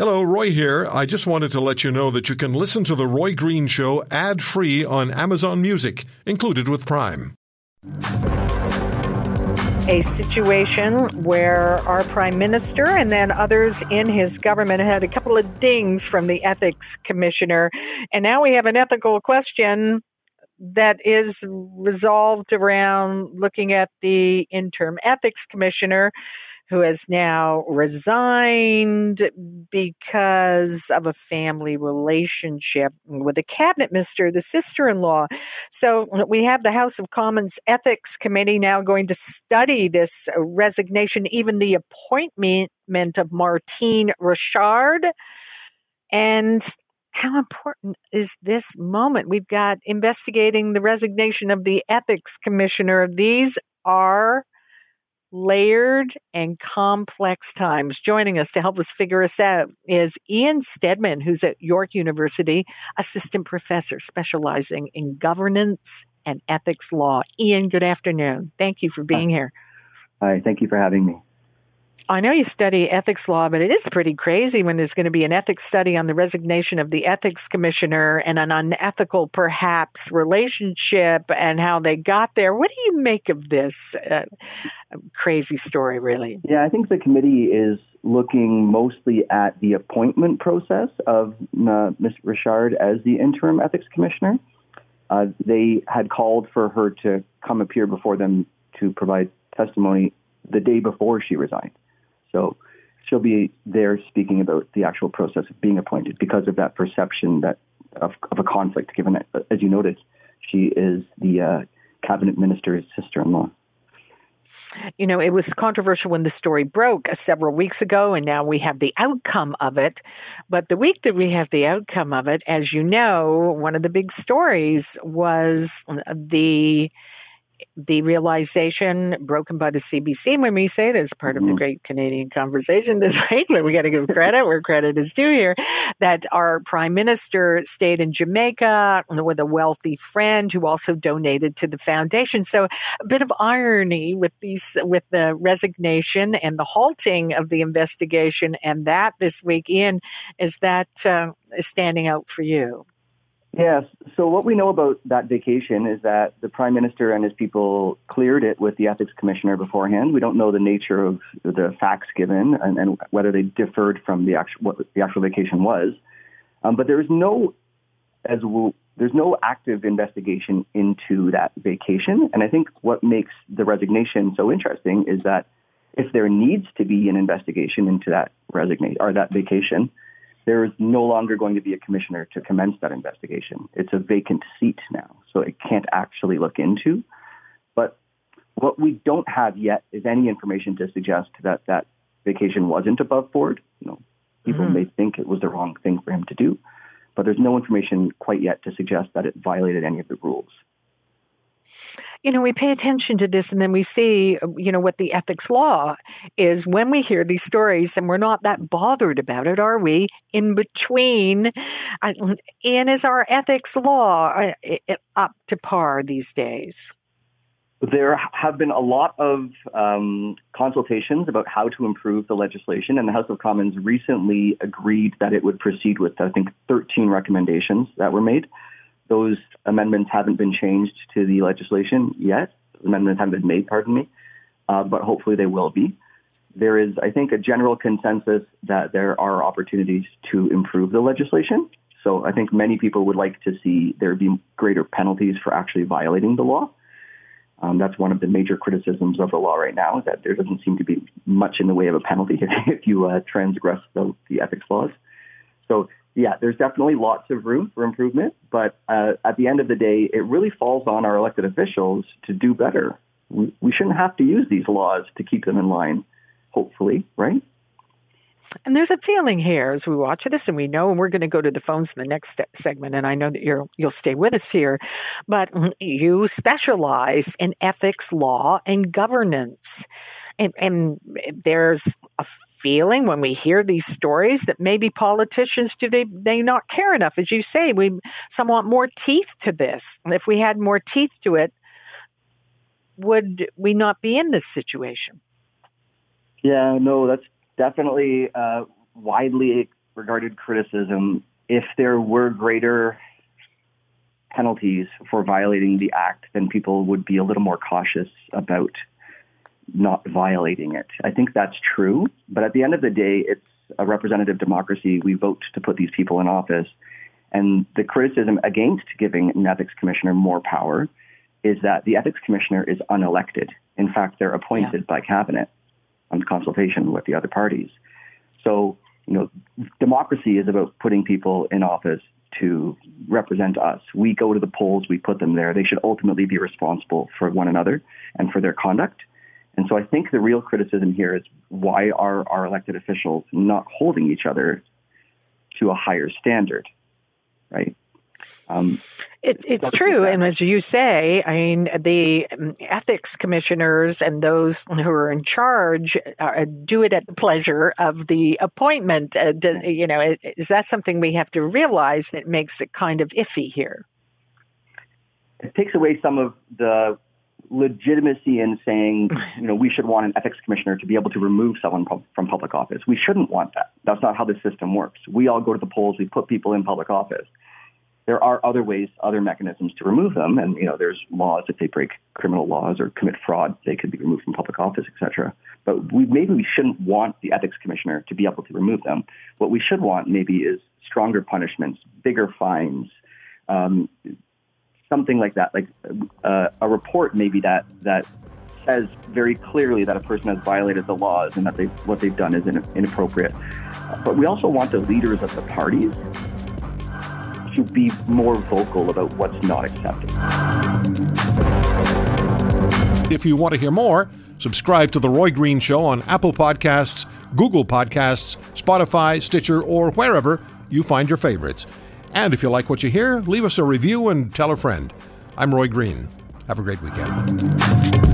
Hello, Roy here. I just wanted to let you know that you can listen to The Roy Green Show ad free on Amazon Music, included with Prime. A situation where our prime minister and then others in his government had a couple of dings from the ethics commissioner. And now we have an ethical question that is resolved around looking at the interim ethics commissioner who has now resigned because of a family relationship with a cabinet minister, the sister in law. So we have the House of Commons Ethics Committee now going to study this resignation, even the appointment of Martine Richard. And how important is this moment? We've got investigating the resignation of the ethics commissioner. These are layered and complex times. Joining us to help us figure us out is Ian Stedman, who's at York University, assistant professor specializing in governance and ethics law. Ian, good afternoon. Thank you for being here. Hi, thank you for having me. I know you study ethics law, but it is pretty crazy when there's going to be an ethics study on the resignation of the ethics commissioner and an unethical, perhaps, relationship and how they got there. What do you make of this uh, crazy story, really? Yeah, I think the committee is looking mostly at the appointment process of uh, Ms. Richard as the interim ethics commissioner. Uh, they had called for her to come appear before them to provide testimony the day before she resigned. So she'll be there speaking about the actual process of being appointed because of that perception that of, of a conflict, given that, as you noted, she is the uh, cabinet minister's sister-in-law. You know, it was controversial when the story broke several weeks ago, and now we have the outcome of it. But the week that we have the outcome of it, as you know, one of the big stories was the the realization broken by the CBC when we say this part mm-hmm. of the mm-hmm. great Canadian conversation this week, but we got to give credit where credit is due here, that our prime minister stayed in Jamaica with a wealthy friend who also donated to the foundation. So a bit of irony with these, with the resignation and the halting of the investigation and that this week, Ian, is that uh, standing out for you? Yes. So what we know about that vacation is that the prime minister and his people cleared it with the ethics commissioner beforehand. We don't know the nature of the facts given and, and whether they differed from the actual what the actual vacation was. Um, but there is no as we'll, there's no active investigation into that vacation. And I think what makes the resignation so interesting is that if there needs to be an investigation into that resignation or that vacation, there is no longer going to be a commissioner to commence that investigation. It's a vacant seat now, so it can't actually look into. But what we don't have yet is any information to suggest that that vacation wasn't above board. You know, people mm-hmm. may think it was the wrong thing for him to do, but there's no information quite yet to suggest that it violated any of the rules you know, we pay attention to this and then we see, you know, what the ethics law is when we hear these stories and we're not that bothered about it, are we? In between, and is our ethics law uh, up to par these days? There have been a lot of um, consultations about how to improve the legislation, and the House of Commons recently agreed that it would proceed with, I think, 13 recommendations that were made. Those amendments haven't been changed to the legislation yet. Amendments haven't been made, pardon me, uh, but hopefully they will be. There is, I think, a general consensus that there are opportunities to improve the legislation. So I think many people would like to see there be greater penalties for actually violating the law. Um, that's one of the major criticisms of the law right now that there doesn't seem to be much in the way of a penalty if, if you uh, transgress the, the ethics laws. So yeah, there's definitely lots of room for improvement, but uh, at the end of the day, it really falls on our elected officials to do better. We, we shouldn't have to use these laws to keep them in line, hopefully, right? And there's a feeling here as we watch this, and we know, and we're going to go to the phones in the next segment. And I know that you're you'll stay with us here, but you specialize in ethics law and governance, and, and there's a feeling when we hear these stories that maybe politicians do they they not care enough, as you say. We some want more teeth to this. If we had more teeth to it, would we not be in this situation? Yeah, no, that's definitely uh, widely regarded criticism if there were greater penalties for violating the act, then people would be a little more cautious about not violating it. I think that's true, but at the end of the day, it's a representative democracy. We vote to put these people in office. And the criticism against giving an ethics commissioner more power is that the ethics commissioner is unelected. In fact, they're appointed yeah. by cabinet on consultation with the other parties. So, you know, democracy is about putting people in office to represent us. We go to the polls, we put them there. They should ultimately be responsible for one another and for their conduct. And so I think the real criticism here is why are our elected officials not holding each other to a higher standard, right? Um, it, it's true. And as you say, I mean, the um, ethics commissioners and those who are in charge uh, do it at the pleasure of the appointment. Uh, do, you know, is that something we have to realize that makes it kind of iffy here? It takes away some of the legitimacy in saying, you know, we should want an ethics commissioner to be able to remove someone from public office. We shouldn't want that. That's not how the system works. We all go to the polls, we put people in public office. There are other ways, other mechanisms to remove them, and you know, there's laws if they break criminal laws or commit fraud, they could be removed from public office, etc. But we, maybe we shouldn't want the ethics commissioner to be able to remove them. What we should want maybe is stronger punishments, bigger fines, um, something like that, like uh, a report maybe that that says very clearly that a person has violated the laws and that they what they've done is inappropriate. But we also want the leaders of the parties to be more vocal about what's not acceptable. If you want to hear more, subscribe to The Roy Green Show on Apple Podcasts, Google Podcasts, Spotify, Stitcher, or wherever you find your favorites. And if you like what you hear, leave us a review and tell a friend. I'm Roy Green. Have a great weekend.